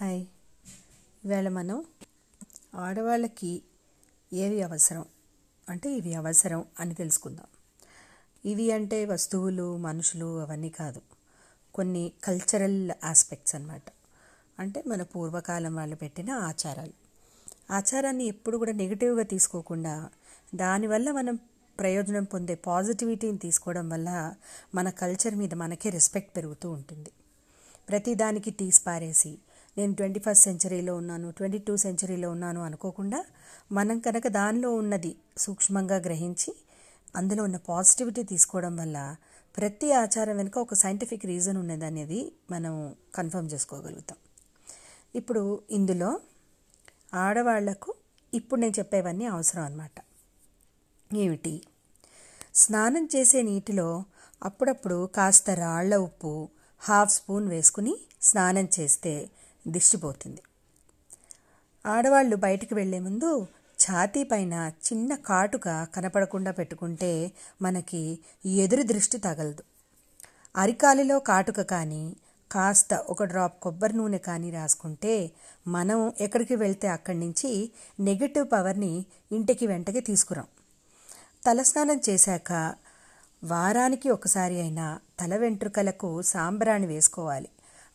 Hi. ఇవాళ మనం ఆడవాళ్ళకి ఏవి అవసరం? అంటే ఇవి అవసరం అని తెలుసుకుందాం. ఇవి అంటే వస్తువులు మనుషులు అవన్నీ కాదు. కొన్ని కల్చరల్ ఆస్పెక్ట్స్ అన్నమాట. అంటే మన పూర్వకాలం వాళ్ళు పెట్టిన ఆచారాలు. ఆచారాన్ని ఎప్పుడు కూడా నెగిటివ్గా తీసుకోకుండా దానివల్ల మనం ప్రయోజనం పొందే పాజిటివిటీని తీసుకోవడం వల్ల మన కల్చర్ మీద మనకే రెస్పెక్ట్ పెరుగుతూ ఉంటుంది. ప్రతిదానికి తీసి పారేసి నేను ట్వంటీ ఫస్ట్ సెంచరీలో ఉన్నాను ట్వంటీ టూ సెంచరీలో ఉన్నాను అనుకోకుండా మనం కనుక దానిలో ఉన్నది సూక్ష్మంగా గ్రహించి అందులో ఉన్న పాజిటివిటీ తీసుకోవడం వల్ల ప్రతి ఆచారం వెనుక ఒక సైంటిఫిక్ రీజన్ ఉన్నది అనేది మనం కన్ఫర్మ్ చేసుకోగలుగుతాం. ఇప్పుడు ఇందులో ఆడవాళ్ళకు ఇప్పుడు నేను చెప్పేవన్నీ అవసరం అన్నమాట. ఏమిటి? స్నానం చేసే నీటిలో అప్పుడప్పుడు కాస్త రాళ్ళ ఉప్పు హాఫ్ స్పూన్ వేసుకుని స్నానం చేస్తే దిష్టిపోతుంది. ఆడవాళ్ళు బయటికి వెళ్ళే ముందు ఛాతీ పైన చిన్న కాటుక కనపడకుండా పెట్టుకుంటే మనకి ఎదురు దృష్టి తగలదు. అరికాలిలో కాటుక కానీ కాస్త ఒక డ్రాప్ కొబ్బరి నూనె కానీ రాసుకుంటే మనం ఎక్కడికి వెళ్తే అక్కడి నుంచి నెగిటివ్ పవర్ని ఇంటికి వెంటకి తీసుకురాం. తలస్నానం చేశాక వారానికి ఒకసారి అయినా తల వెంట్రుకలకు సాంబ్రాణి వేసుకోవాలి.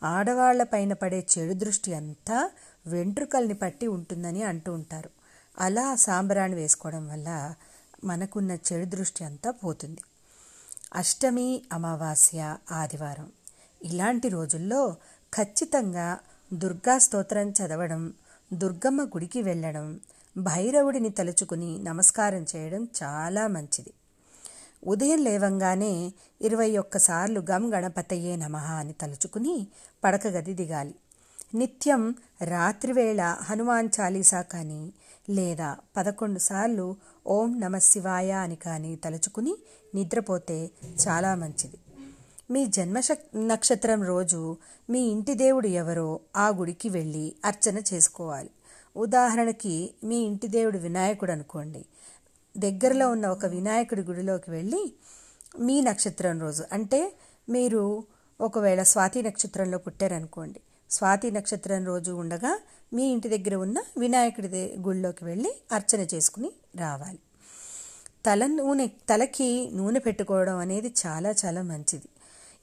ఆడవాళ్ళ పైన పడే చెడు దృష్టి అంతా వెంట్రుకల్ని పట్టి ఉంటుందని అంటూ ఉంటారు. అలా సాంబ్రాణి వేసుకోవడం వల్ల మనకున్న చెడు దృష్టి అంతా పోతుంది. అష్టమి అమావాస్య ఆదివారం ఇలాంటి రోజుల్లో ఖచ్చితంగా దుర్గా స్తోత్రం చదవడం దుర్గమ్మ గుడికి వెళ్ళడం భైరవుడిని తలుచుకుని నమస్కారం చేయడం చాలా మంచిది. ఉదయం లేవంగానే ఇరవై ఒక్కసార్లు గమ్ గణపతయ్యే నమః అని తలుచుకుని పడకగది దిగాలి. నిత్యం రాత్రివేళ హనుమాన్ చాలీసా కానీ లేదా పదకొండు సార్లు ఓం నమ శివాయ అని కానీ తలుచుకుని నిద్రపోతే చాలా మంచిది. మీ జన్మ నక్షత్రం రోజు మీ ఇంటి దేవుడు ఎవరో ఆ గుడికి వెళ్ళి అర్చన చేసుకోవాలి. ఉదాహరణకి మీ ఇంటి దేవుడు వినాయకుడు అనుకోండి. దగ్గరలో ఉన్న ఒక వినాయకుడి గుడిలోకి వెళ్ళి మీ నక్షత్రం రోజు. అంటే మీరు ఒకవేళ స్వాతి నక్షత్రంలో పుట్టారనుకోండి. స్వాతి నక్షత్రం రోజు ఉండగా మీ ఇంటి దగ్గర ఉన్న వినాయకుడి గుడిలోకి వెళ్ళి అర్చన చేసుకుని రావాలి. తల నూనె తలకి నూనె పెట్టుకోవడం అనేది చాలా చాలా మంచిది.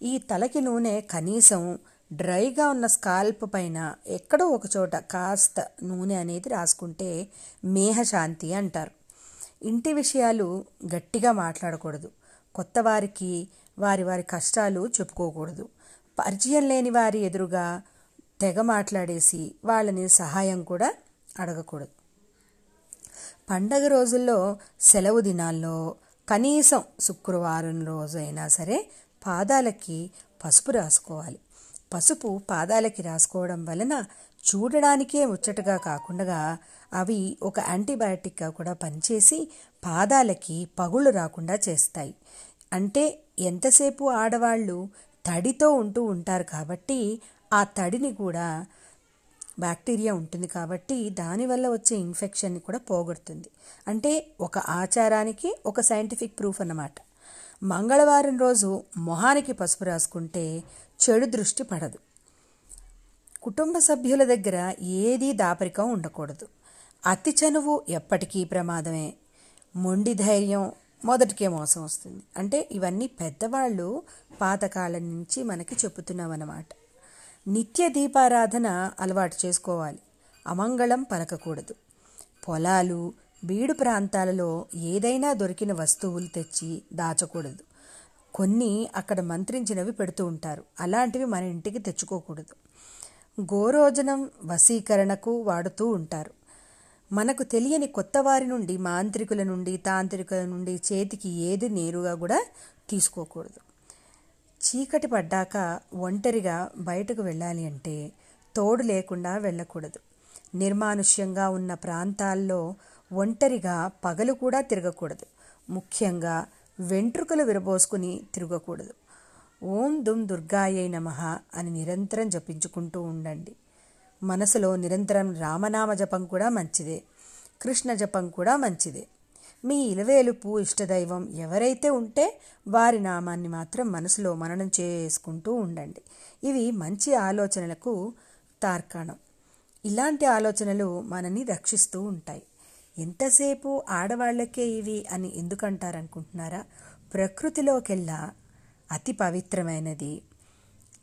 ఈ తలకి నూనె కనీసం డ్రైగా ఉన్న స్కాల్ప్ పైన ఎక్కడో ఒక చోట కాస్త నూనె అనేది రాసుకుంటే మేహశాంతి అంటారు. ఇంటి విషయాలు గట్టిగా మాట్లాడకూడదు. కొత్త వారికి వారి వారి కష్టాలు చెప్పుకోకూడదు. పరిచయం లేని వారి ఎదురుగా తెగ మాట్లాడేసి వాళ్ళని సహాయం కూడా అడగకూడదు. పండగ రోజుల్లో సెలవు దినాల్లో కనీసం శుక్రవారం రోజు అయినా సరే పాదాలకి పసుపు రాసుకోవాలి. పసుపు పాదాలకి రాసుకోవడం వలన చూడడానికే ముచ్చటగా కాకుండా అవి ఒక యాంటీబయాటిక్గా కూడా పనిచేసి పాదాలకి పగుళ్ళు రాకుండా చేస్తాయి. అంటే ఎంతసేపు ఆడవాళ్ళు తడితో ఉంటూ ఉంటారు కాబట్టి ఆ తడిని కూడా బ్యాక్టీరియా ఉంటుంది కాబట్టి దానివల్ల వచ్చే ఇన్ఫెక్షన్ని కూడా పోగొడుతుంది. అంటే ఒక ఆచారానికి ఒక సైంటిఫిక్ ప్రూఫ్ అన్నమాట. మంగళవారం రోజు మొహానికి పసుపు రాసుకుంటే చెడు దృష్టి పడదు. కుటుంబ సభ్యుల దగ్గర ఏదీ దాపరికం ఉండకూడదు. అతి చనువు ఎప్పటికీ ప్రమాదమే. మొండి ధైర్యం మొదటికే మోసం వస్తుంది. అంటే ఇవన్నీ పెద్దవాళ్ళు పాతకాలం నుంచి మనకి చెబుతున్నామన్నమాట. నిత్య దీపారాధన అలవాటు చేసుకోవాలి. అమంగళం పలకకూడదు. పొలాలు బీడు ప్రాంతాలలో ఏదైనా దొరికిన వస్తువులు తెచ్చి దాచకూడదు. కొన్ని అక్కడ మంత్రించినవి పెడుతూ ఉంటారు. అలాంటివి మన ఇంటికి తెచ్చుకోకూడదు. గోరోజనం వశీకరణకు వాడుతూ ఉంటారు. మనకు తెలియని కొత్త వారి నుండి మాంత్రికుల నుండి తాంత్రికుల నుండి చేతికి ఏది నేరుగా కూడా తీసుకోకూడదు. చీకటి పడ్డాక ఒంటరిగా బయటకు వెళ్ళాలి అంటే తోడు లేకుండా వెళ్ళకూడదు. నిర్మానుష్యంగా ఉన్న ప్రాంతాల్లో ఒంటరిగా పగలు కూడా తిరగకూడదు. ముఖ్యంగా వెంట్రుకలు విరబోసుకుని తిరగకూడదు. ఓం దుమ్ దుర్గాయై నమ అని నిరంతరం జపించుకుంటూ ఉండండి. మనసులో నిరంతరం రామనామ జపం కూడా మంచిదే. కృష్ణ జపం కూడా మంచిదే. మీ ఇలవేలుపు ఇష్టదైవం ఎవరైతే ఉంటే వారి నామాన్ని మాత్రం మనసులో మననం చేసుకుంటూ ఉండండి. ఇవి మంచి ఆలోచనలకు తార్కాణం. ఇలాంటి ఆలోచనలు మనని రక్షిస్తూ ఉంటాయి. ఎంతసేపు ఆడవాళ్ళకే ఇవి అని ఎందుకంటారనుకుంటున్నారా? ప్రకృతిలోకెల్లా అతి పవిత్రమైనది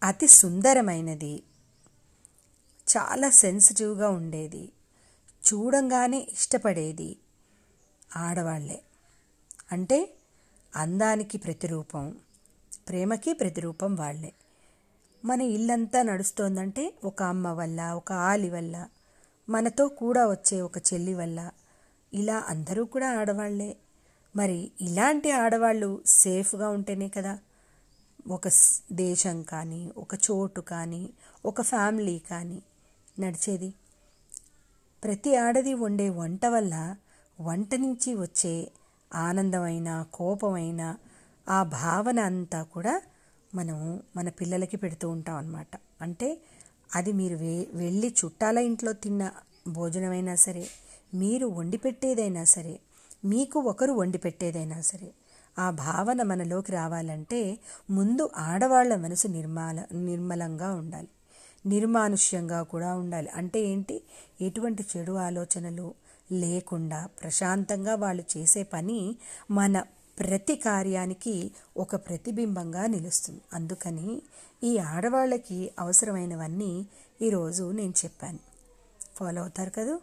అతి సుందరమైనది చాలా సెన్సిటివ్గా ఉండేది చూడంగానే ఇష్టపడేది ఆడవాళ్ళే అంటే అందానికి ప్రతిరూపం ప్రేమకి ప్రతిరూపం వాళ్ళే. మన ఇల్లంతా నడుస్తోందంటే ఒక అమ్మ వల్ల ఒక ఆలి వల్ల మనతో కూడా వచ్చే ఒక చెల్లి వల్ల ఇలా అందరూ కూడా ఆడవాళ్ళే మరి ఇలాంటి ఆడవాళ్ళు సేఫ్గా ఉంటేనే కదా ఒక దేశం కానీ ఒక చోటు కానీ ఒక ఫ్యామిలీ కానీ నడిచేది. ప్రతి ఆడది వండే వంట వల్ల వంట నుంచి వచ్చే ఆనందమైన కోపమైన ఆ భావన అంతా కూడా మనం మన పిల్లలకి పెడుతూ ఉంటాం అన్నమాట. అంటే అది మీరు వే వెళ్ళి చుట్టాల ఇంట్లో తిన్న భోజనమైనా సరే మీరు వండి పెట్టేదైనా సరే మీకు ఒకరు వండి పెట్టేదైనా సరే ఆ భావన మనలోకి రావాలంటే ముందు ఆడవాళ్ళ మనసు నిర్మాల నిర్మలంగా ఉండాలి. నిర్మానుష్యంగా కూడా ఉండాలి. అంటే ఏంటి? ఎటువంటి చెడు ఆలోచనలు లేకుండా ప్రశాంతంగా వాళ్ళు చేసే పని మన ప్రతి కార్యానికి ఒక ప్రతిబింబంగా నిలుస్తుంది. అందుకని ఈ ఆడవాళ్ళకి అవసరమైనవన్నీ ఈరోజు నేను చెప్పాను. ఫాలో అవుతారు కదా?